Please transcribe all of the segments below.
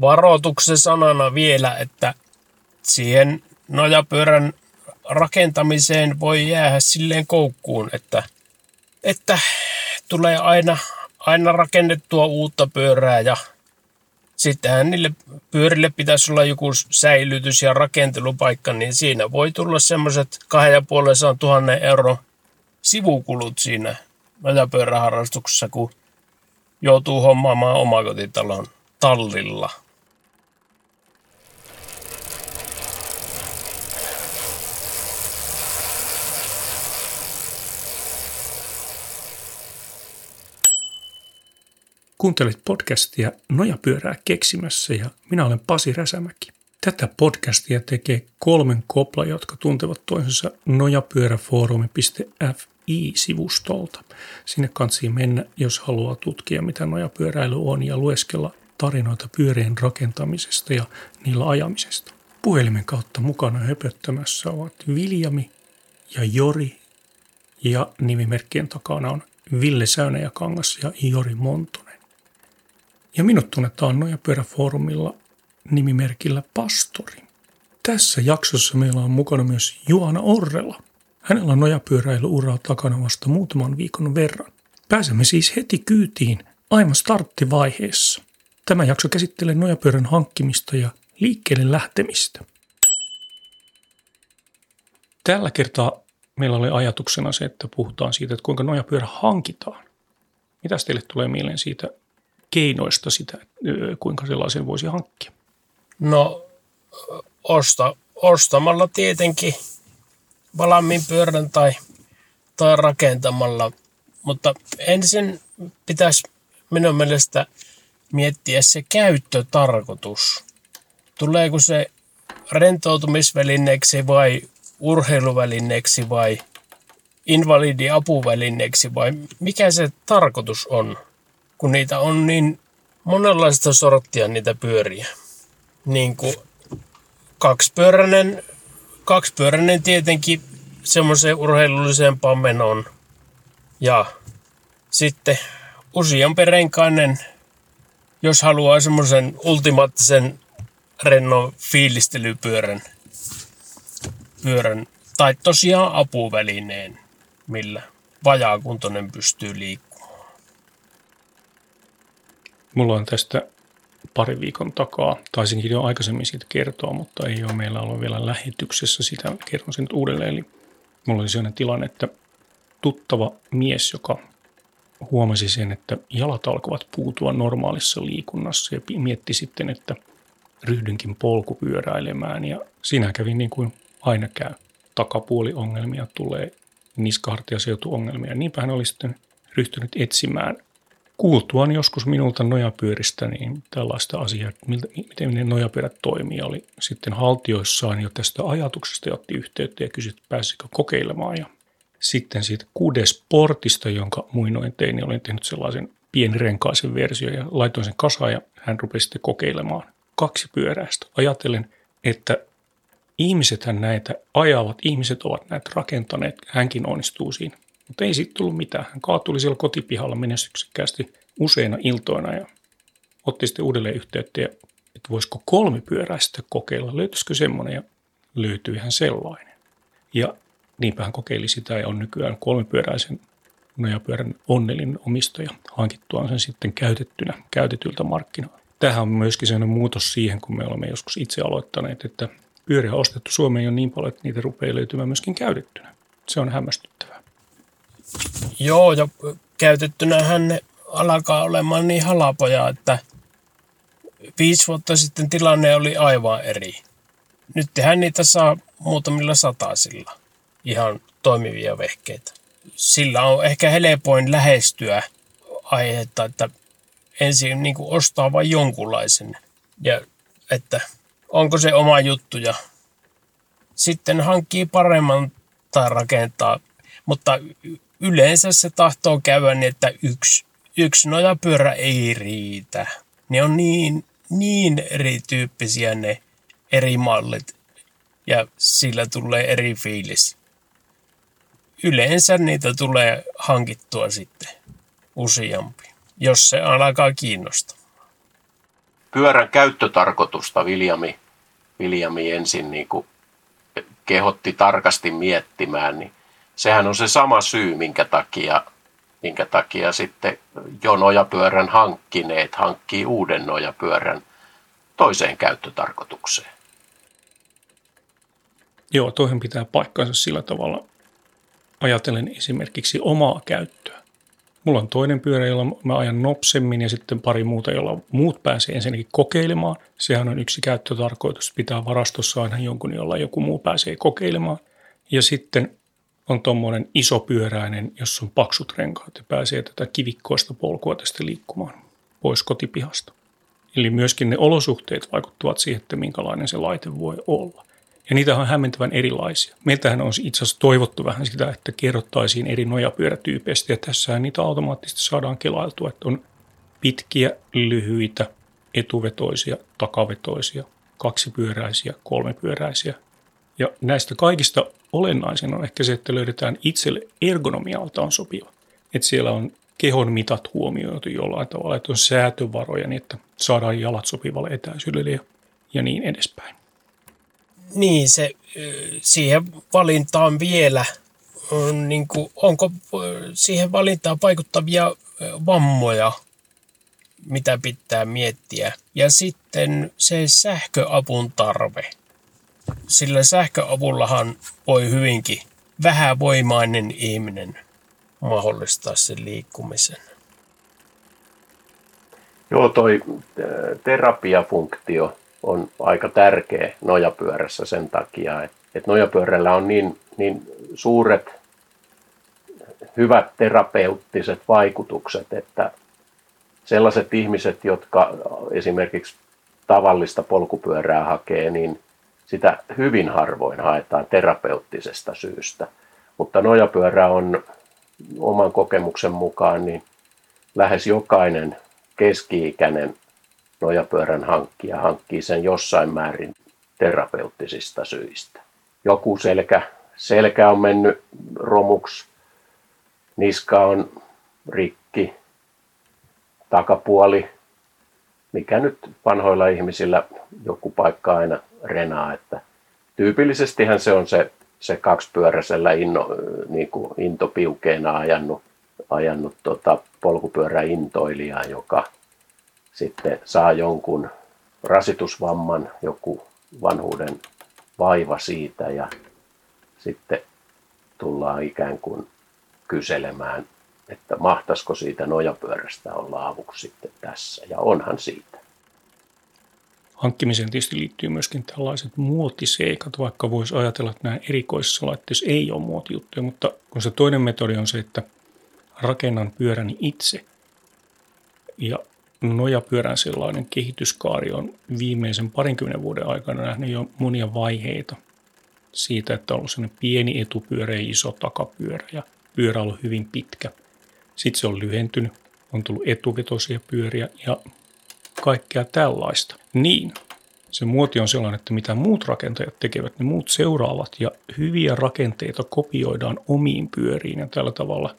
varoituksen sanana vielä, että siihen nojapyörän rakentamiseen voi jäädä silleen koukkuun, että, että tulee aina, aina rakennettua uutta pyörää ja sittenhän niille pyörille pitäisi olla joku säilytys- ja rakentelupaikka, niin siinä voi tulla semmoiset 2500 000 euron sivukulut siinä nojapyöräharrastuksessa, kun joutuu hommaamaan omakotitalon tallilla. Kuuntelit podcastia Nojapyörää keksimässä ja minä olen Pasi Räsämäki. Tätä podcastia tekee kolmen kopla, jotka tuntevat toisensa nojapyöräfoorumi.fi-sivustolta. Sinne kansi mennä, jos haluaa tutkia, mitä nojapyöräily on ja lueskella tarinoita pyörien rakentamisesta ja niillä ajamisesta. Puhelimen kautta mukana höpöttämässä ovat Viljami ja Jori ja nimimerkkien takana on Ville Säynäjäkangas ja Jori Monton. Ja minut tunnetaan Nojapyöräfoorumilla nimimerkillä Pastori. Tässä jaksossa meillä on mukana myös Juana Orrela. Hänellä on nojapyöräilyuraa takana vasta muutaman viikon verran. Pääsemme siis heti kyytiin aivan starttivaiheessa. Tämä jakso käsittelee nojapyörän hankkimista ja liikkeelle lähtemistä. Tällä kertaa meillä oli ajatuksena se, että puhutaan siitä, että kuinka nojapyörä hankitaan. Mitä teille tulee mieleen siitä keinoista sitä, kuinka sellaisen voisi hankkia? No osta, ostamalla tietenkin valmiin pyörän tai, tai rakentamalla, mutta ensin pitäisi minun mielestä miettiä se käyttötarkoitus. Tuleeko se rentoutumisvälineeksi vai urheiluvälineeksi vai invalidiapuvälineeksi vai mikä se tarkoitus on? Kun niitä on niin monenlaista sorttia niitä pyöriä. Niin kuin kaksipyöräinen, kaksipyöräinen tietenkin semmoiseen urheilullisempaan menoon. Ja sitten useampi renkainen, jos haluaa semmoisen ultimaattisen rennon fiilistelypyörän. Pyörän, tai tosiaan apuvälineen, millä vajaakuntoinen pystyy liikkumaan. Mulla on tästä pari viikon takaa, taisinkin jo aikaisemmin siitä kertoa, mutta ei ole meillä ollut vielä lähetyksessä sitä, kerron sen nyt uudelleen. Eli mulla oli sellainen tilanne, että tuttava mies, joka huomasi sen, että jalat alkavat puutua normaalissa liikunnassa ja mietti sitten, että ryhdynkin polkupyöräilemään ja siinä kävi niin kuin aina käy. Takapuoliongelmia tulee, niskahartiaseutuongelmia. Niinpä hän oli sitten ryhtynyt etsimään kuultuaan joskus minulta nojapyöristä, niin tällaista asiaa, miltä, miten ne nojapyörät toimii, oli sitten haltioissaan jo tästä ajatuksesta ja otti yhteyttä ja kysyi, pääsikö kokeilemaan. Ja sitten siitä kuudes portista, jonka muinoin tein, niin olin tehnyt sellaisen pienirenkaisen versio ja laitoin sen kasaan ja hän rupesi sitten kokeilemaan kaksi pyöräistä. Ajatellen, että ihmisethän näitä ajavat, ihmiset ovat näitä rakentaneet, hänkin onnistuu siinä. Mutta ei siitä tullut mitään. Hän kaatuli siellä kotipihalla menestyksekkäästi useina iltoina ja otti sitten uudelleen yhteyttä, ja, että voisiko kolmipyöräistä kokeilla, löytyisikö semmoinen ja löytyihän sellainen. Ja niinpä hän kokeili sitä ja on nykyään kolmipyöräisen nojapyörän onnellinen omistaja hankittuaan sen sitten käytettynä käytetyltä markkinoilta. Tähän on myöskin sellainen muutos siihen, kun me olemme joskus itse aloittaneet, että pyöriä on ostettu Suomeen jo niin paljon, että niitä rupeaa löytymään myöskin käytettynä. Se on hämmästyttävää. Joo, ja käytettynähän ne alkaa olemaan niin halapoja, että viisi vuotta sitten tilanne oli aivan eri. Nyt tehdään niitä saa muutamilla satasilla ihan toimivia vehkeitä. Sillä on ehkä helpoin lähestyä aihetta, että ensin niin kuin ostaa vain jonkunlaisen ja että onko se oma juttu ja sitten hankkii paremman tai rakentaa. Mutta yleensä se tahtoo käydä niin, että yksi, yksi nojapyörä ei riitä. Ne on niin, niin erityyppisiä ne eri mallit ja sillä tulee eri fiilis. Yleensä niitä tulee hankittua sitten useampi, jos se alkaa kiinnostaa. pyörän käyttötarkoitusta Viljami, Viljami ensin niin kehotti tarkasti miettimään, niin sehän on se sama syy, minkä takia, minkä takia sitten jo nojapyörän hankkineet hankkii uuden nojapyörän toiseen käyttötarkoitukseen. Joo, toihin pitää paikkansa sillä tavalla. Ajatellen esimerkiksi omaa käyttöä. Mulla on toinen pyörä, jolla mä ajan nopsemmin ja sitten pari muuta, jolla muut pääsee ensinnäkin kokeilemaan. Sehän on yksi käyttötarkoitus, pitää varastossa aina jonkun, jolla joku muu pääsee kokeilemaan. Ja sitten on tuommoinen isopyöräinen, jossa on paksut renkaat ja pääsee tätä kivikkoista polkua tästä liikkumaan pois kotipihasta. Eli myöskin ne olosuhteet vaikuttavat siihen, että minkälainen se laite voi olla. Ja niitä on hämmentävän erilaisia. Meiltähän on itse asiassa toivottu vähän sitä, että kerrottaisiin eri nojapyörätyypeistä, ja tässä niitä automaattisesti saadaan kelailtua, että on pitkiä, lyhyitä, etuvetoisia, takavetoisia, kaksipyöräisiä, kolmepyöräisiä. Ja näistä kaikista olennaisin on ehkä se, että löydetään itselle ergonomialtaan sopiva. Että siellä on kehon mitat huomioitu jollain tavalla, että on säätövaroja niin, että saadaan jalat sopivalle etäisyydelle ja, ja niin edespäin. Niin, se, siihen valintaan vielä, on, niin kuin, onko siihen valintaan vaikuttavia vammoja, mitä pitää miettiä. Ja sitten se sähköavun tarve. Sillä sähköavullahan voi hyvinkin vähävoimainen ihminen mahdollistaa sen liikkumisen. Joo, toi terapiafunktio on aika tärkeä nojapyörässä sen takia, että, nojapyörällä on niin, niin suuret hyvät terapeuttiset vaikutukset, että sellaiset ihmiset, jotka esimerkiksi tavallista polkupyörää hakee, niin sitä hyvin harvoin haetaan terapeuttisesta syystä. Mutta nojapyörä on oman kokemuksen mukaan niin lähes jokainen keski-ikäinen nojapyörän hankkija hankkii sen jossain määrin terapeuttisista syistä. Joku selkä, selkä on mennyt romuksi, niska on rikki, takapuoli, mikä nyt vanhoilla ihmisillä joku paikka aina renaa, että tyypillisestihän se on se, se kaksipyöräisellä inno, niin kuin intopiukeena ajanut, ajanut tota polkupyöräintoilija, joka sitten saa jonkun rasitusvamman, joku vanhuuden vaiva siitä ja sitten tullaan ikään kuin kyselemään, että mahtaisiko siitä nojapyörästä olla avuksi sitten tässä. Ja onhan siitä. Hankkimiseen tietysti liittyy myöskin tällaiset muotiseikat, vaikka voisi ajatella, että nämä erikoisissa laitteissa ei ole muotijuttuja, mutta kun se toinen metodi on se, että rakennan pyöräni itse ja nojapyörän sellainen kehityskaari on viimeisen parinkymmenen vuoden aikana nähnyt jo monia vaiheita siitä, että on ollut sellainen pieni etupyörä ja iso takapyörä ja pyörä on ollut hyvin pitkä. Sitten se on lyhentynyt, on tullut etuvetoisia pyöriä ja kaikkea tällaista. Niin, se muoti on sellainen, että mitä muut rakentajat tekevät, ne muut seuraavat ja hyviä rakenteita kopioidaan omiin pyöriin ja tällä tavalla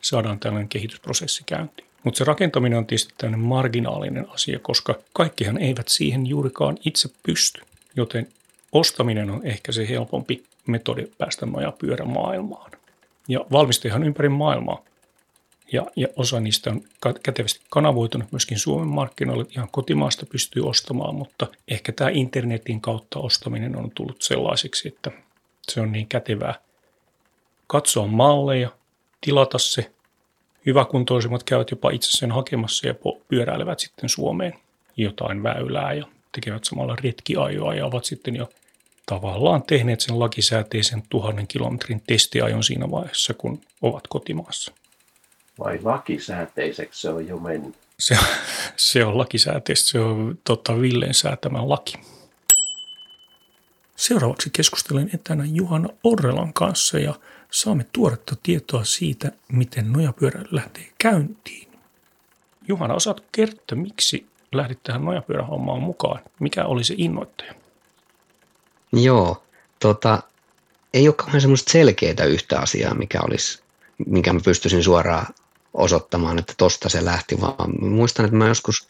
saadaan tällainen kehitysprosessi käyntiin. Mutta se rakentaminen on tietysti tämmöinen marginaalinen asia, koska kaikkihan eivät siihen juurikaan itse pysty. Joten ostaminen on ehkä se helpompi metodi päästä nojapyörä maailmaan. Ja valmistehan ympäri maailmaa. Ja, ja osa niistä on kätevästi kanavoitunut myöskin Suomen markkinoille. Ihan kotimaasta pystyy ostamaan, mutta ehkä tämä internetin kautta ostaminen on tullut sellaiseksi, että se on niin kätevää katsoa malleja, tilata se Hyväkuntoisimmat käyvät jopa itse sen hakemassa ja pyöräilevät sitten Suomeen jotain väylää ja tekevät samalla retkiajoa ja ovat sitten jo tavallaan tehneet sen lakisääteisen tuhannen kilometrin testiajon siinä vaiheessa, kun ovat kotimaassa. Vai lakisääteiseksi se on jo mennyt? Se, se on lakisääteistä, se on tota, Villeen säätämä laki. Seuraavaksi keskustelen etänä Juhana Orrelan kanssa ja saamme tuoretta tietoa siitä, miten nojapyörä lähtee käyntiin. Juhana, osaatko kertoa, miksi lähdit tähän nojapyörähommaan mukaan? Mikä oli se innoittaja? Joo, tota, ei ole kauhean semmoista selkeää yhtä asiaa, mikä olisi, minkä mä pystyisin suoraan osoittamaan, että tosta se lähti, vaan muistan, että mä joskus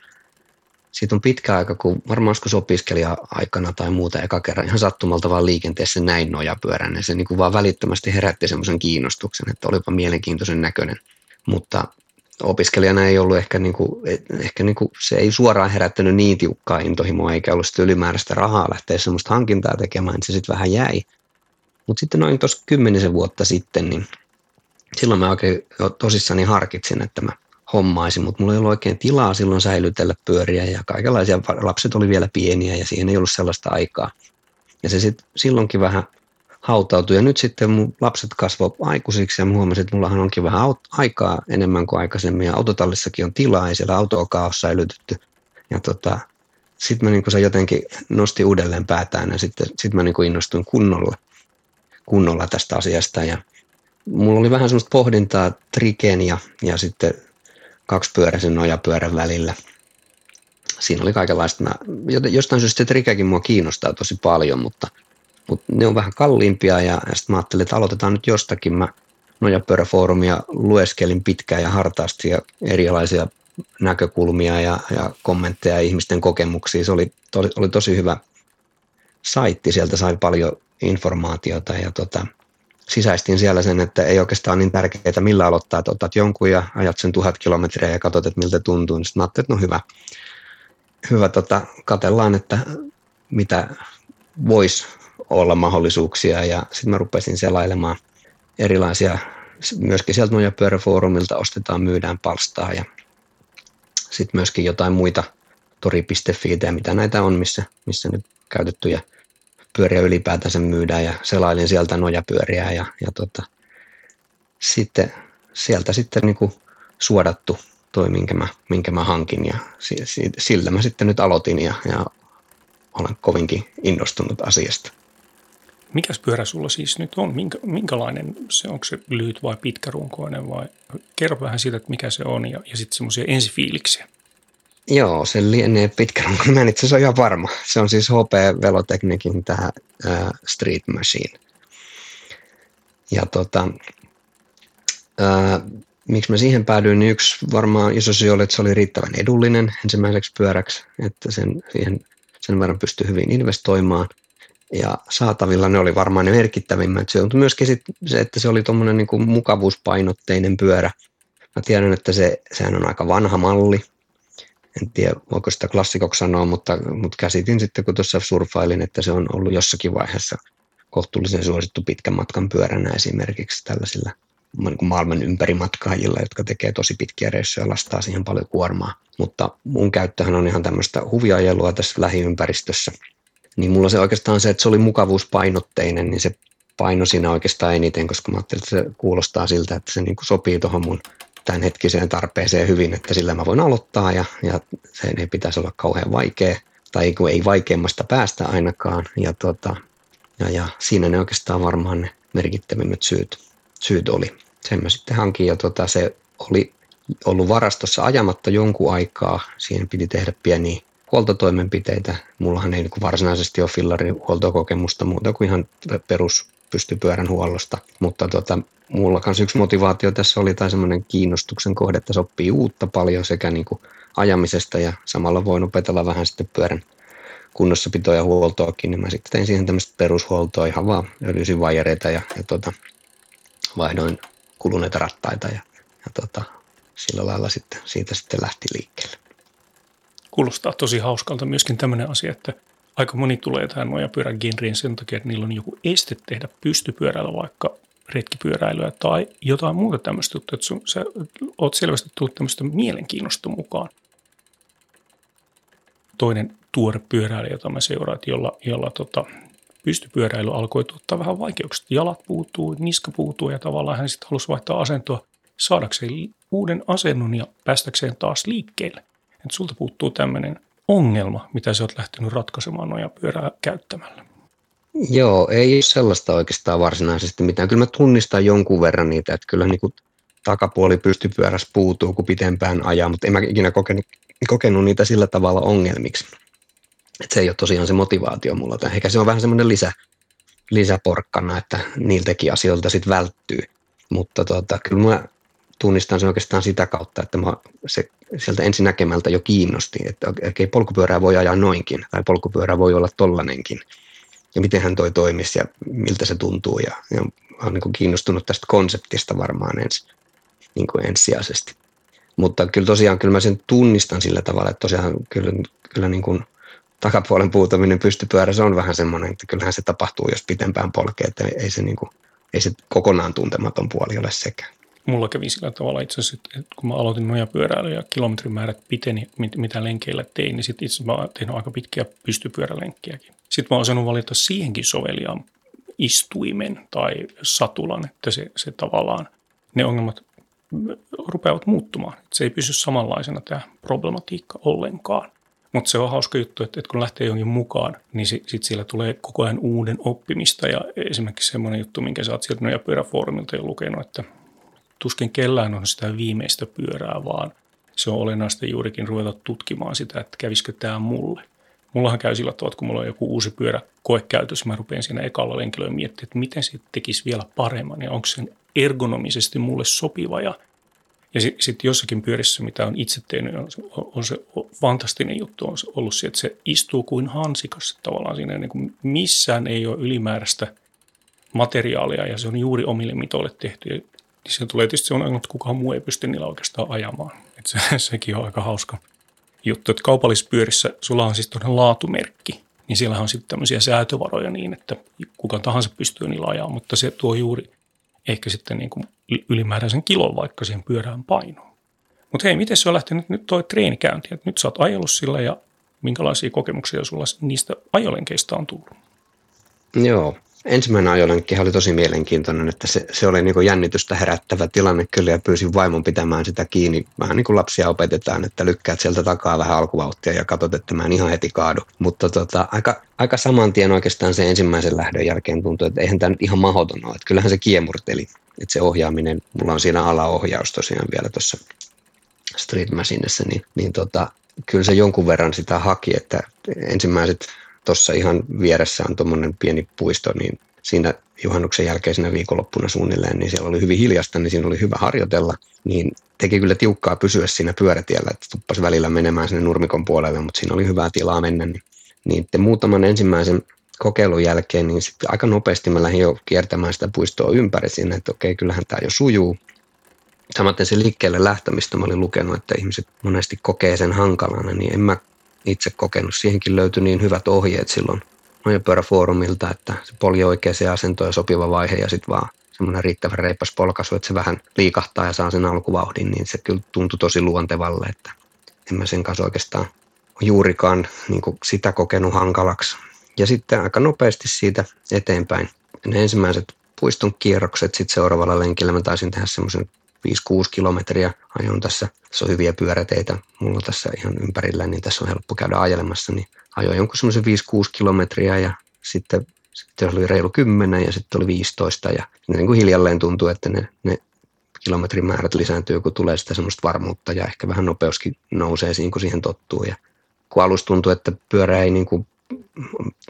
siitä on pitkä aika, kun varmaan joskus opiskelija-aikana tai muuta eka kerran ihan sattumalta vaan liikenteessä näin nojapyörän ja se niin kuin vaan välittömästi herätti semmoisen kiinnostuksen, että olipa mielenkiintoisen näköinen. Mutta opiskelijana ei ollut ehkä, niin kuin, ehkä niin kuin, se ei suoraan herättänyt niin tiukkaa intohimoa eikä ollut sitä ylimääräistä rahaa lähteä semmoista hankintaa tekemään, niin se sitten vähän jäi. Mutta sitten noin tuossa kymmenisen vuotta sitten, niin silloin mä oikein tosissani harkitsin, että mä hommaisin, mutta mulla ei ollut oikein tilaa silloin säilytellä pyöriä ja kaikenlaisia, lapset oli vielä pieniä ja siihen ei ollut sellaista aikaa. Ja se sitten silloinkin vähän hautautui ja nyt sitten mun lapset kasvoi aikuisiksi ja huomasin, että mullahan onkin vähän aikaa enemmän kuin aikaisemmin ja autotallissakin on tilaa, ei siellä autoa ole säilytetty. Ja tota, sitten mä niin se jotenkin nosti uudelleen päätään ja sitten sit mä niin innostuin kunnolla, kunnolla tästä asiasta ja mulla oli vähän semmoista pohdintaa triken ja, ja sitten kaksipyöräisen nojapyörän välillä. Siinä oli kaikenlaista. Mä, jostain syystä trikekin mua kiinnostaa tosi paljon, mutta, mutta ne on vähän kalliimpia ja, ja sitten mä ajattelin, että aloitetaan nyt jostakin. Mä nojapyöräfoorumia lueskelin pitkään ja hartaasti ja erilaisia näkökulmia ja, ja kommentteja ihmisten kokemuksia. Se oli, to, oli tosi hyvä saitti, sieltä sai paljon informaatiota ja tota, sisäistin siellä sen, että ei oikeastaan niin tärkeää, millä aloittaa, että otat jonkun ja ajat sen tuhat kilometriä ja katsot, että miltä tuntuu. Sitten mä että no hyvä, hyvä tota, katellaan, että mitä voisi olla mahdollisuuksia ja sitten mä rupesin selailemaan erilaisia, myöskin sieltä nojapyöräfoorumilta ostetaan, myydään palstaa ja sitten myöskin jotain muita tori.fi ja mitä näitä on, missä, missä nyt käytettyjä pyöriä ylipäätänsä myydään ja selailin sieltä nojapyöriä ja, ja tota, sitten sieltä sitten niin kuin suodattu toi, minkä mä, minkä mä hankin ja sillä mä sitten nyt aloitin ja, ja olen kovinkin innostunut asiasta. Mikäs pyörä sulla siis nyt on? Minkä, minkälainen se, onko se lyhyt vai pitkärunkoinen vai kerro vähän siitä, että mikä se on ja, ja sitten semmoisia ensifiiliksiä. Joo, se lienee pitkä runko. Mä en itse asiassa ole ihan varma. Se on siis HP Velotechnicin tämä äh, Street Machine. Ja tota, äh, miksi mä siihen päädyin, niin yksi varmaan iso syy oli, että se oli riittävän edullinen ensimmäiseksi pyöräksi, että sen, siihen, sen verran pystyi hyvin investoimaan. Ja saatavilla ne oli varmaan ne merkittävimmät. Se on myöskin sit se, että se oli tuommoinen niin mukavuuspainotteinen pyörä. Mä tiedän, että se, sehän on aika vanha malli, en tiedä voiko sitä klassikoksi sanoa, mutta, mutta käsitin sitten kun tuossa surfailin, että se on ollut jossakin vaiheessa kohtuullisen suosittu pitkän matkan pyöränä esimerkiksi tällaisilla niin maailman ympärimatkaajilla, jotka tekee tosi pitkiä reissuja ja lastaa siihen paljon kuormaa. Mutta mun käyttöhän on ihan tämmöistä huviajelua tässä lähiympäristössä. Niin mulla se oikeastaan se, että se oli mukavuuspainotteinen, niin se paino siinä oikeastaan eniten, koska mä ajattelin, että se kuulostaa siltä, että se niin sopii tuohon mun hetkiseen tarpeeseen hyvin, että sillä mä voin aloittaa ja, ja se ei pitäisi olla kauhean vaikea tai kun ei vaikeimmasta päästä ainakaan. Ja, tota, ja, ja siinä ne oikeastaan varmaan ne merkittävimmät syyt, syyt oli. Sen mä sitten hankin ja tota, se oli ollut varastossa ajamatta jonkun aikaa. Siihen piti tehdä pieniä huoltotoimenpiteitä. Mullahan ei niin varsinaisesti ole fillarihuoltokokemusta muuta kuin ihan perus pystypyörän huollosta, mutta tota, mulla kanssa yksi motivaatio tässä oli tai semmoinen kiinnostuksen kohde, että se oppii uutta paljon sekä niin kuin ajamisesta ja samalla voin opetella vähän sitten pyörän kunnossapitoa ja huoltoakin, niin mä sitten tein siihen tämmöistä perushuoltoa ihan vaan öljysin vajereita ja, ja tota, vaihdoin kuluneita rattaita ja, ja tota, sillä lailla sitten, siitä sitten lähti liikkeelle. Kuulostaa tosi hauskalta myöskin tämmöinen asia, että aika moni tulee tähän nojapyörän genriin sen takia, että niillä on joku este tehdä pystypyörällä vaikka retkipyöräilyä tai jotain muuta tämmöistä juttua, että sun, sä oot selvästi tullut tämmöistä mielenkiinnosta mukaan. Toinen tuore pyöräilijä, jota mä seuraan, jolla, jolla tota, pystypyöräily alkoi tuottaa vähän vaikeuksia. Jalat puuttuu, niska puuttuu ja tavallaan hän sitten halusi vaihtaa asentoa saadakseen uuden asennon ja päästäkseen taas liikkeelle. Et sulta puuttuu tämmöinen ongelma, mitä sä oot lähtenyt ratkaisemaan noja pyörää käyttämällä? Joo, ei sellaista oikeastaan varsinaisesti mitään. Kyllä mä tunnistan jonkun verran niitä, että kyllä niin kuin takapuoli pystypyörässä puutuu, kun pitempään ajaa, mutta en mä ikinä kokenut, kokenut niitä sillä tavalla ongelmiksi. että se ei ole tosiaan se motivaatio mulla. Eikä se on vähän semmoinen lisä, lisäporkkana, että niiltäkin asioilta sitten välttyy. Mutta tota, kyllä mä tunnistan sen oikeastaan sitä kautta, että mä se sieltä ensinäkemältä jo kiinnosti, että okei, polkupyörää voi ajaa noinkin, tai polkupyörä voi olla tollanenkin, ja miten hän toi toimisi ja miltä se tuntuu, ja, ja olen niin kiinnostunut tästä konseptista varmaan ensi, niin kuin ensisijaisesti. Mutta kyllä tosiaan kyllä mä sen tunnistan sillä tavalla, että tosiaan kyllä, kyllä niin kuin takapuolen puutuminen pystypyörässä on vähän semmoinen, että kyllähän se tapahtuu, jos pitempään polkee, että ei se, niin kuin, ei se kokonaan tuntematon puoli ole sekään. Mulla kävi sillä tavalla itse asiassa, että kun mä aloitin nojapyöräily ja kilometrimäärät piteni, mitä lenkeillä tein, niin sitten itse asiassa mä tehnyt aika pitkiä pystypyörälenkkiäkin. Sitten mä oon osannut valita siihenkin soveliaan istuimen tai satulan, että se, se tavallaan, ne ongelmat rupeavat muuttumaan. Se ei pysy samanlaisena tämä problematiikka ollenkaan. Mutta se on hauska juttu, että, että kun lähtee jonkin mukaan, niin sitten sit siellä tulee koko ajan uuden oppimista. Ja esimerkiksi semmoinen juttu, minkä sä oot sieltä ja pyöräfoorumilta jo lukenut, että tuskin kellään on sitä viimeistä pyörää, vaan se on olennaista juurikin ruveta tutkimaan sitä, että kävisikö tämä mulle. Mullahan käy sillä tavalla, että kun mulla on joku uusi pyörä koekäytös, mä rupean siinä ekalla lenkillä miettimään, että miten se tekisi vielä paremman ja onko se ergonomisesti mulle sopiva ja ja sitten sit jossakin pyörissä, mitä on itse tehnyt, on, on se fantastinen juttu on ollut se, että se istuu kuin hansikas tavallaan siinä. Niin kuin missään ei ole ylimääräistä materiaalia ja se on juuri omille mitoille tehty. Ja se tulee tietysti se on, että kukaan muu ei pysty niillä oikeastaan ajamaan. Et se, sekin on aika hauska juttu, että kaupallisissa pyörissä sulla on siis todella laatumerkki, niin siellä on sitten tämmöisiä säätövaroja niin, että kuka tahansa pystyy niillä ajaa, mutta se tuo juuri ehkä sitten niin kuin ylimääräisen kilon vaikka siihen pyörään painoon. Mutta hei, miten se on lähtenyt nyt toi treenikäynti? Et nyt sä oot ajellut sillä ja minkälaisia kokemuksia sulla niistä ajolenkeistä on tullut? Joo, ensimmäinen ajolenkki oli tosi mielenkiintoinen, että se, se oli niin jännitystä herättävä tilanne kyllä ja pyysin vaimon pitämään sitä kiinni. Vähän niin kuin lapsia opetetaan, että lykkäät sieltä takaa vähän alkuvauhtia ja katsot, että mä en ihan heti kaadu. Mutta tota, aika, aika saman tien oikeastaan sen ensimmäisen lähdön jälkeen tuntui, että eihän tämä nyt ihan mahdoton ole. Että kyllähän se kiemurteli, että se ohjaaminen, mulla on siinä alaohjaus tosiaan vielä tuossa Street Machinessa, niin, niin tota, kyllä se jonkun verran sitä haki, että ensimmäiset tuossa ihan vieressä on tuommoinen pieni puisto, niin siinä juhannuksen jälkeisenä viikonloppuna suunnilleen, niin siellä oli hyvin hiljasta, niin siinä oli hyvä harjoitella. Niin teki kyllä tiukkaa pysyä siinä pyörätiellä, että tuppasi välillä menemään sinne nurmikon puolelle, mutta siinä oli hyvää tilaa mennä. Niin, niin muutaman ensimmäisen kokeilun jälkeen, niin sitten aika nopeasti mä lähdin jo kiertämään sitä puistoa ympäri sinne, että okei, kyllähän tämä jo sujuu. Samaten se liikkeelle lähtemistä mä olin lukenut, että ihmiset monesti kokee sen hankalana, niin en mä itse kokenut. Siihenkin löytyi niin hyvät ohjeet silloin nojapyöräfoorumilta, että se polki oikeaan asentoon ja sopiva vaihe ja sitten vaan semmoinen riittävän reipas polkaisu, että se vähän liikahtaa ja saa sen alkuvauhdin, niin se kyllä tuntui tosi luontevalle, että en mä sen kanssa oikeastaan juurikaan niin sitä kokenut hankalaksi. Ja sitten aika nopeasti siitä eteenpäin ne ensimmäiset puiston kierrokset, sitten seuraavalla lenkillä mä taisin tehdä semmoisen 5-6 kilometriä ajoin tässä. Tässä on hyviä pyöräteitä mulla tässä ihan ympärillä, niin tässä on helppo käydä ajelemassa. Niin ajoin jonkun semmoisen 5-6 kilometriä ja sitten, sitten oli reilu 10 ja sitten oli 15 ja niin kuin hiljalleen tuntuu, että ne, ne kilometrimäärät lisääntyy, kun tulee sitä semmoista varmuutta ja ehkä vähän nopeuskin nousee siinä, kun siihen tottuu. Ja kun alussa tuntuu, että pyörä ei niin kuin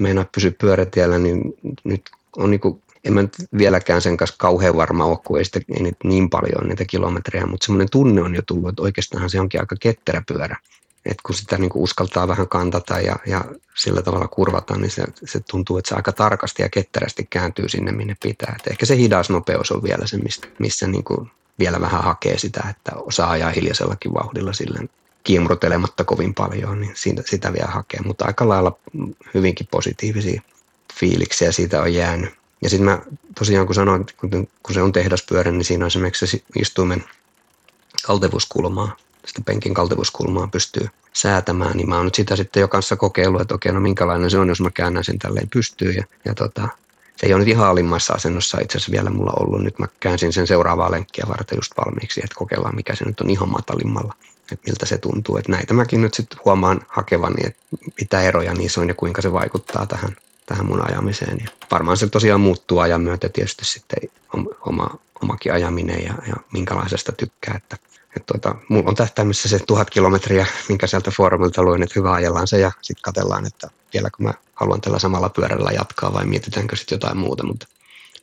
meinaa pysyä pyörätiellä, niin nyt on niin kuin en mä nyt vieläkään sen kanssa kauhean varma ole, kun ei, sitä, ei niin paljon niitä kilometrejä, mutta semmoinen tunne on jo tullut, että oikeastaan se onkin aika ketterä pyörä. että kun sitä niin kuin uskaltaa vähän kantata ja, ja sillä tavalla kurvata, niin se, se tuntuu, että se aika tarkasti ja ketterästi kääntyy sinne, minne pitää. Et ehkä se hidas nopeus on vielä se, missä, missä niin kuin vielä vähän hakee sitä, että osaa ajaa hiljaisellakin vauhdilla silleen kiemurtelematta kovin paljon, niin siitä, sitä vielä hakee. Mutta aika lailla hyvinkin positiivisia fiiliksiä siitä on jäänyt. Ja sitten mä tosiaan kun sanoin, että kun se on tehdaspyörä, niin siinä on esimerkiksi se istuimen kaltevuskulmaa, sitä penkin kaltevuskulmaa pystyy säätämään, niin mä oon nyt sitä sitten jo kanssa kokeillut, että okei, no minkälainen se on, jos mä käännän sen tälleen pystyyn. Ja, ja tota, se ei ole nyt ihan alimmassa asennossa itse asiassa vielä mulla ollut. Nyt mä käänsin sen seuraavaa lenkkiä varten just valmiiksi, että kokeillaan mikä se nyt on ihan matalimmalla, että miltä se tuntuu. Että näitä mäkin nyt sitten huomaan hakevani, että mitä eroja niissä on ja kuinka se vaikuttaa tähän tähän mun ajamiseen. Ja varmaan se tosiaan muuttuu ajan myötä tietysti sitten oma, omakin ajaminen ja, ja minkälaisesta tykkää. Että, että tuota, mulla on tähtäimissä se tuhat kilometriä, minkä sieltä foorumilta luin, että hyvä ajellaan se ja sitten katsellaan, että vieläkö mä haluan tällä samalla pyörällä jatkaa vai mietitäänkö sitten jotain muuta, mutta,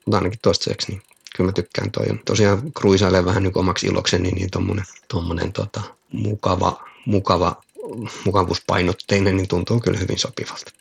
mutta ainakin toistaiseksi niin kyllä mä tykkään toi. Tosiaan kruisailee vähän niin omaksi ilokseni, niin tommonen, tommonen tota, mukava, mukava, mukavuuspainotteinen, niin tuntuu kyllä hyvin sopivalta.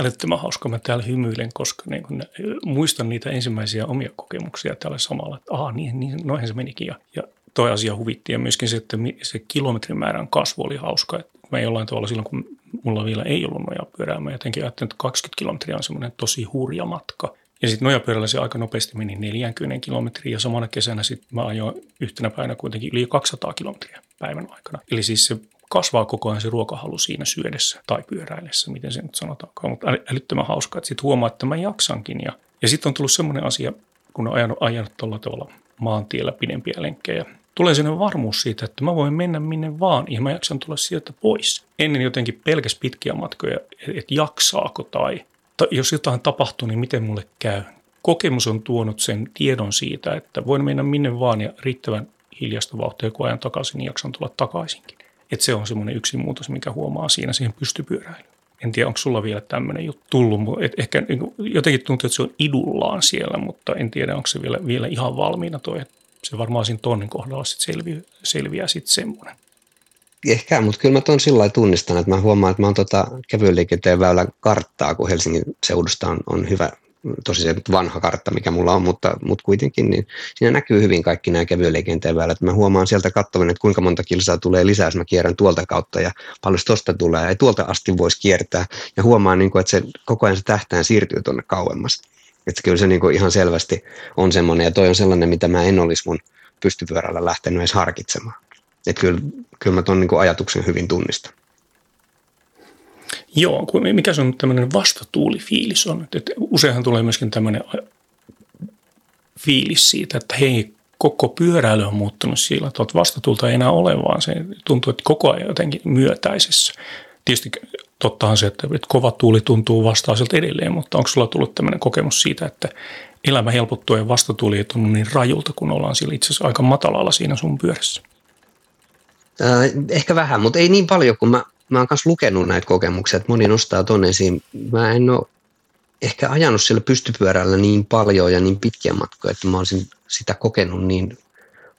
Älyttömän hauska. Mä täällä hymyilen, koska niin kun, muistan niitä ensimmäisiä omia kokemuksia täällä samalla, että aha, niin, niin noihin se menikin. Ja, ja toi asia huvitti ja myöskin se, että se kilometrimäärän kasvu oli hauska. Että mä jollain tavalla silloin, kun mulla vielä ei ollut nojapyörää, mä jotenkin ajattelin, että 20 kilometriä on semmoinen tosi hurja matka. Ja sitten nojapyörällä se aika nopeasti meni 40 kilometriä ja samana kesänä sitten mä ajoin yhtenä päivänä kuitenkin yli 200 kilometriä päivän aikana. Eli siis se kasvaa koko ajan se ruokahalu siinä syödessä tai pyöräillessä, miten se nyt sanotaankaan. Mutta älyttömän hauskaa, että sitten huomaa, että mä jaksankin. Ja, ja sitten on tullut semmoinen asia, kun on ajanut, ajanut tuolla tavalla maantiellä pidempiä lenkkejä, tulee sellainen varmuus siitä, että mä voin mennä minne vaan ja mä jaksan tulla sieltä pois. Ennen jotenkin pelkäs pitkiä matkoja, että jaksaako tai, tai jos jotain tapahtuu, niin miten mulle käy. Kokemus on tuonut sen tiedon siitä, että voin mennä minne vaan ja riittävän hiljasta vauhtia, kun ajan takaisin, niin jaksan tulla takaisinkin. Että se on semmoinen yksi muutos, mikä huomaa siinä siihen pystypyöräilyyn. En tiedä, onko sulla vielä tämmöinen juttu tullut, mutta ehkä niin jotenkin tuntuu, että se on idullaan siellä, mutta en tiedä, onko se vielä, vielä ihan valmiina toi, se varmaan siinä tonnin kohdalla sit selviää, selviää sitten semmoinen. Ehkä, mutta kyllä mä tuon sillä tunnistan, että mä huomaan, että mä oon tota kevyen liikenteen väylän karttaa, kun Helsingin seudusta on, on hyvä, tosi se vanha kartta, mikä mulla on, mutta, mutta kuitenkin, niin siinä näkyy hyvin kaikki nämä kevyen liikenteen väylät. Mä huomaan sieltä katsovin, että kuinka monta kilsaa tulee lisää, jos mä kierrän tuolta kautta ja paljon tosta tulee. Ja tuolta asti voisi kiertää ja huomaan, niin kuin, että se koko ajan se tähtään siirtyy tuonne kauemmas. Että kyllä se niin kuin ihan selvästi on semmoinen, ja toi on sellainen, mitä mä en olisi mun pystypyörällä lähtenyt edes harkitsemaan. Että kyllä, kyllä mä tuon niin ajatuksen hyvin tunnistan. Joo, mikä se on tämmöinen vastatuulifiilis on? Että useinhan tulee myöskin tämmöinen fiilis siitä, että hei, koko pyöräily on muuttunut sillä, että vastatuulta ei enää ole, vaan se tuntuu, että koko ajan jotenkin myötäisessä. Tietysti tottahan se, että, kova tuuli tuntuu vastaiselta edelleen, mutta onko sulla tullut tämmöinen kokemus siitä, että elämä helpottuu ja vastatuuli ei tunnu niin rajulta, kun ollaan sillä itse asiassa aika matalalla siinä sun pyörässä? Äh, ehkä vähän, mutta ei niin paljon, kun mä, mä oon myös lukenut näitä kokemuksia, että moni nostaa tuonne esiin. Mä en ole ehkä ajanut sillä pystypyörällä niin paljon ja niin pitkiä matkoja, että mä olisin sitä kokenut niin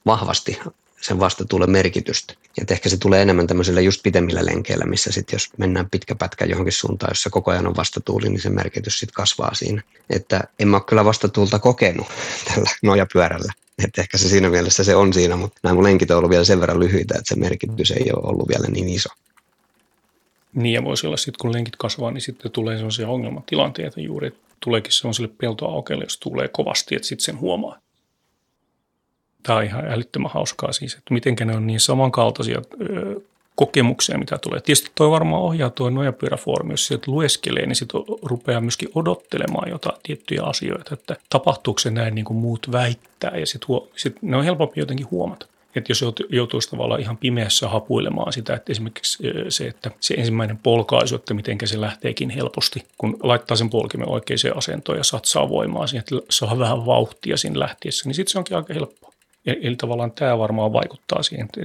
vahvasti sen vastatuulen merkitystä. Ja ehkä se tulee enemmän tämmöisillä just pitemmillä lenkeillä, missä sitten jos mennään pitkä pätkä johonkin suuntaan, jossa koko ajan on vastatuuli, niin se merkitys sitten kasvaa siinä. Että en mä ole kyllä vastatuulta kokenut tällä nojapyörällä. Että ehkä se siinä mielessä se on siinä, mutta nämä mun lenkit on ollut vielä sen verran lyhyitä, että se merkitys ei ole ollut vielä niin iso. Niin ja voisi olla sitten, kun lenkit kasvaa, niin sitten tulee sellaisia ongelmatilanteita juuri, että tuleekin sellaiselle peltoaukeelle, jos tulee kovasti, että sitten sen huomaa, Tämä on ihan älyttömän hauskaa siis, että miten ne on niin samankaltaisia ö, kokemuksia, mitä tulee. Tietysti tuo varmaan ohjaa tuo nojapyöräfoorumi, jos sieltä lueskelee, niin sitten rupeaa myöskin odottelemaan jotain tiettyjä asioita, että tapahtuuko se näin niin kuin muut väittää, ja sitten sit ne on helpompi jotenkin huomata. Että jos joutuisi tavallaan ihan pimeässä hapuilemaan sitä, että esimerkiksi se, että se ensimmäinen polkaisu, että miten se lähteekin helposti, kun laittaa sen polkimen oikeaan asentoon ja satsaa voimaa siihen, että saa vähän vauhtia siinä lähtiessä, niin sitten se onkin aika helppoa. Eli tavallaan tämä varmaan vaikuttaa siihen, että,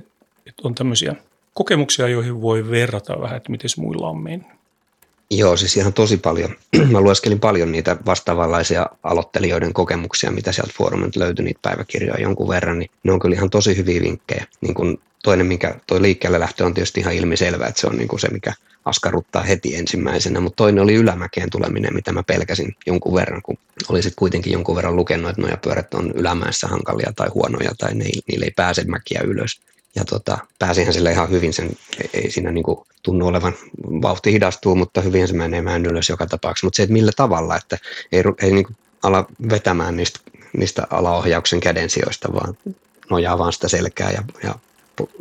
että on tämmöisiä kokemuksia, joihin voi verrata vähän, että miten muilla on mennyt. Joo, siis ihan tosi paljon. Mä lueskelin paljon niitä vastaavanlaisia aloittelijoiden kokemuksia, mitä sieltä foorumilta löytyi niitä päiväkirjoja jonkun verran, niin ne on kyllä ihan tosi hyviä vinkkejä. Niin kun toinen, mikä toi liikkeelle lähtö on tietysti ihan ilmiselvä, että se on niin kuin se, mikä askarruttaa heti ensimmäisenä, mutta toinen oli ylämäkeen tuleminen, mitä mä pelkäsin jonkun verran, kun olisit kuitenkin jonkun verran lukenut, että pyörät on ylämäessä hankalia tai huonoja tai ne, niille ei pääse mäkiä ylös. Ja tota, pääsihän sille ihan hyvin, sen ei siinä niin kuin tunnu olevan, vauhti hidastuu, mutta hyvin se menee ylös joka tapauksessa. Mutta se, että millä tavalla, että ei, ei niin ala vetämään niistä, niistä alaohjauksen kädensijoista, vaan nojaa vaan sitä selkää ja, ja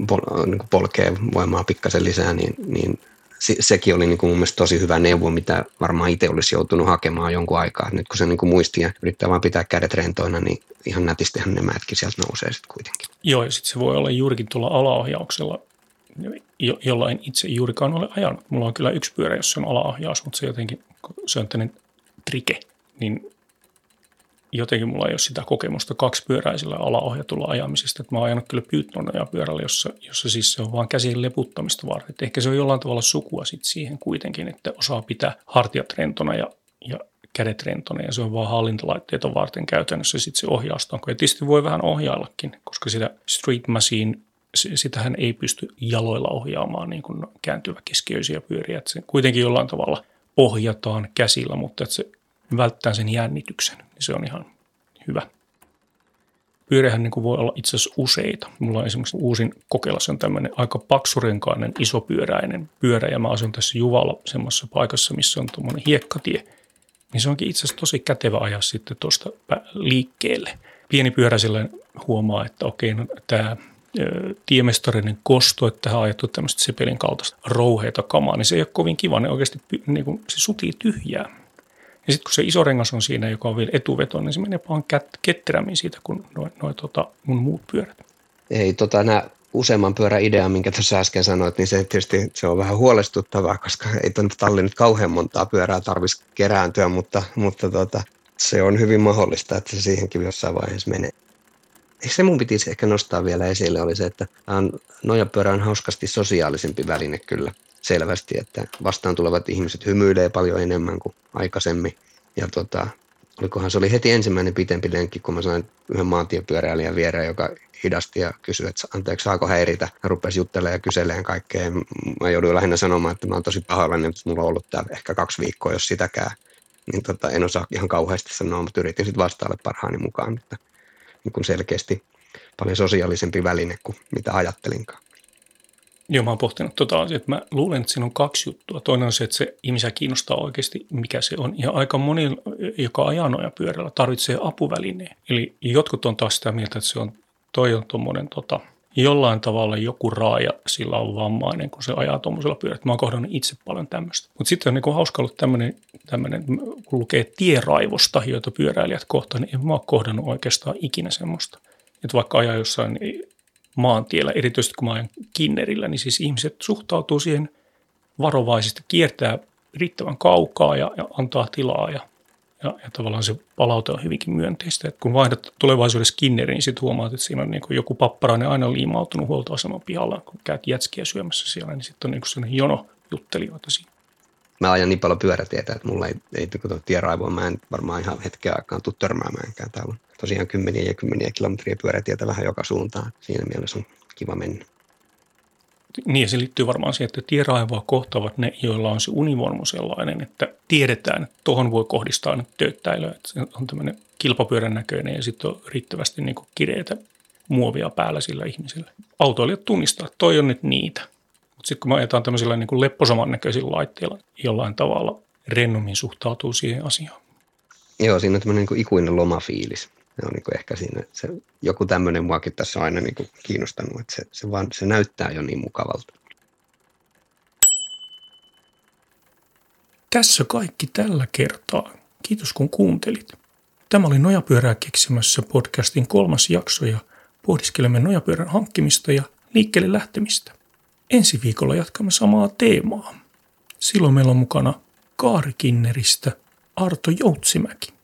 pol, niin kuin polkee voimaa pikkasen lisää, niin, niin se, sekin oli niin mun mielestä tosi hyvä neuvo, mitä varmaan itse olisi joutunut hakemaan jonkun aikaa. Nyt kun se niin kuin muistii ja yrittää vaan pitää kädet rentoina, niin ihan nätistihän ne mätkin sieltä nousee sitten kuitenkin. Joo, ja sitten se voi olla juurikin tuolla alaohjauksella, jo, jolla en itse juurikaan ole ajanut. Mulla on kyllä yksi pyörä, jossa on alaohjaus, mutta se jotenkin, se on tämmöinen trike, niin jotenkin mulla ei ole sitä kokemusta kaksipyöräisellä alaohjatulla ajamisesta. Että mä oon ajanut kyllä pyytnonoja pyörällä, jossa, jossa siis se on vaan käsien leputtamista varten. Et ehkä se on jollain tavalla sukua sit siihen kuitenkin, että osaa pitää hartiat rentona ja, ja kädet rentona ja se on vaan hallintalaitteita varten käytännössä sitten se ohjaustanko. Ja tietysti voi vähän ohjaillakin, koska sitä Street Machine, sitähän ei pysty jaloilla ohjaamaan niin kuin kääntyvä keskiöisiä pyöriä. Että se kuitenkin jollain tavalla ohjataan käsillä, mutta että se välttää sen jännityksen, niin se on ihan hyvä. Pyöreähän niin voi olla itse asiassa useita. Mulla on esimerkiksi uusin kokeilla, se on tämmöinen aika paksurenkainen, isopyöräinen pyörä, ja mä asun tässä Juvalla semmoisessa paikassa, missä on tuommoinen hiekkatie. Niin se onkin itse asiassa tosi kätevä ajaa sitten tuosta liikkeelle. Pieni pyörä huomaa, että okei, no, tämä tiemestarinen kosto, että hän on ajettu tämmöistä sepelin kaltaista rouheita kamaa, niin se ei ole kovin kiva, ne oikeasti niin kuin, se sutii tyhjää. Ja sitten kun se iso rengas on siinä, joka on vielä etuveto, niin se menee vaan ketterämmin siitä kuin noin noi, tota, mun muut pyörät. Ei, tota, nämä useamman pyörän idea, minkä tuossa äsken sanoit, niin se tietysti se on vähän huolestuttavaa, koska ei tuonne talli nyt kauhean montaa pyörää tarvitsisi kerääntyä, mutta, mutta tota, se on hyvin mahdollista, että se siihenkin jossain vaiheessa menee. Ehkä se mun piti ehkä nostaa vielä esille oli se, että nojapyörä on hauskasti sosiaalisempi väline kyllä selvästi, että vastaan tulevat ihmiset hymyilee paljon enemmän kuin aikaisemmin. Ja tota, olikohan se oli heti ensimmäinen pitempi lenkki, kun mä sain yhden maantiepyöräilijän viereen, joka hidasti ja kysyi, että anteeksi, saako häiritä. Hän rupesi juttelemaan ja kyselemään kaikkea. Mä jouduin lähinnä sanomaan, että mä oon tosi pahoillani, että mulla on ollut täällä ehkä kaksi viikkoa, jos sitäkään. Niin tota, en osaa ihan kauheasti sanoa, mutta yritin sitten vastailla parhaani mukaan. Että, niin kuin selkeästi paljon sosiaalisempi väline kuin mitä ajattelinkaan. Joo, mä oon pohtinut tota asiaa, että mä luulen, että siinä on kaksi juttua. Toinen on se, että se ihmisiä kiinnostaa oikeasti, mikä se on. Ja aika moni, joka ajaa noja pyörällä, tarvitsee apuvälineen. Eli jotkut on taas sitä mieltä, että se on, toi on tuommoinen tota, jollain tavalla joku raaja, sillä on vammainen, kun se ajaa tuommoisella pyörällä. Mä oon kohdannut itse paljon tämmöistä. Mutta sitten on niin hauska ollut tämmöinen, tämmöinen, kun lukee tieraivosta, joita pyöräilijät kohtaan, niin en mä oon kohdannut oikeastaan ikinä semmoista. Että vaikka ajaa jossain niin maantiellä, erityisesti kun mä ajan kinnerillä, niin siis ihmiset suhtautuu siihen varovaisesti, kiertää riittävän kaukaa ja, ja antaa tilaa ja, ja, ja tavallaan se palaute on hyvinkin myönteistä. Et kun vaihdat tulevaisuudessa kinneriin, niin sitten huomaat, että siinä on niin joku papparainen aina liimautunut huoltoaseman pihalla, kun käyt jätskiä syömässä siellä, niin sitten on niin sellainen jono juttelijoita siinä. Mä ajan niin paljon pyörätietä, että mulla ei, ei kun tieraivoa, mä en varmaan ihan hetken aikaan tule törmäämäänkään. Täällä tosiaan kymmeniä ja kymmeniä kilometriä pyörätietä vähän joka suuntaan. Siinä mielessä on kiva mennä. Niin se liittyy varmaan siihen, että tieraivoa kohtaavat ne, joilla on se univormu sellainen, että tiedetään, että tuohon voi kohdistaa nyt tööttäilöä. Että se on tämmöinen kilpapyörän näköinen ja sitten on riittävästi niin kireitä muovia päällä sillä ihmisellä. Autoilijat tunnistaa, että toi on nyt niitä. Mutta sitten kun me ajetaan tämmöisillä niin kuin lepposaman näköisillä laitteilla, jollain tavalla rennommin suhtautuu siihen asiaan. Joo, siinä on tämmöinen niin ikuinen lomafiilis. Se on niin kuin ehkä siinä, se, joku tämmöinen muakin tässä on aina niin kuin kiinnostanut, että se, se, vaan, se näyttää jo niin mukavalta. Tässä kaikki tällä kertaa. Kiitos kun kuuntelit. Tämä oli Nojapyörää keksimässä podcastin kolmas jakso ja pohdiskelemme nojapyörän hankkimista ja liikkeelle lähtemistä. Ensi viikolla jatkamme samaa teemaa. Silloin meillä on mukana Kaarikinneristä Arto Joutsimäki.